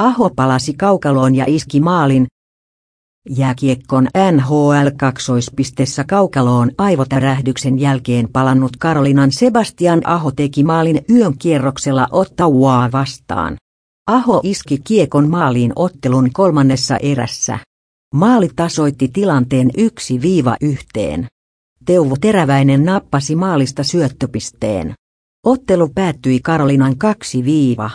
Aho palasi kaukaloon ja iski maalin. Jääkiekkon NHL kaksoispistessä kaukaloon aivotärähdyksen jälkeen palannut Karolinan Sebastian Aho teki maalin yön kierroksella Ottawaa vastaan. Aho iski kiekon maaliin ottelun kolmannessa erässä. Maali tasoitti tilanteen yksi viiva yhteen. Teuvo Teräväinen nappasi maalista syöttöpisteen. Ottelu päättyi Karolinan 2 viiva.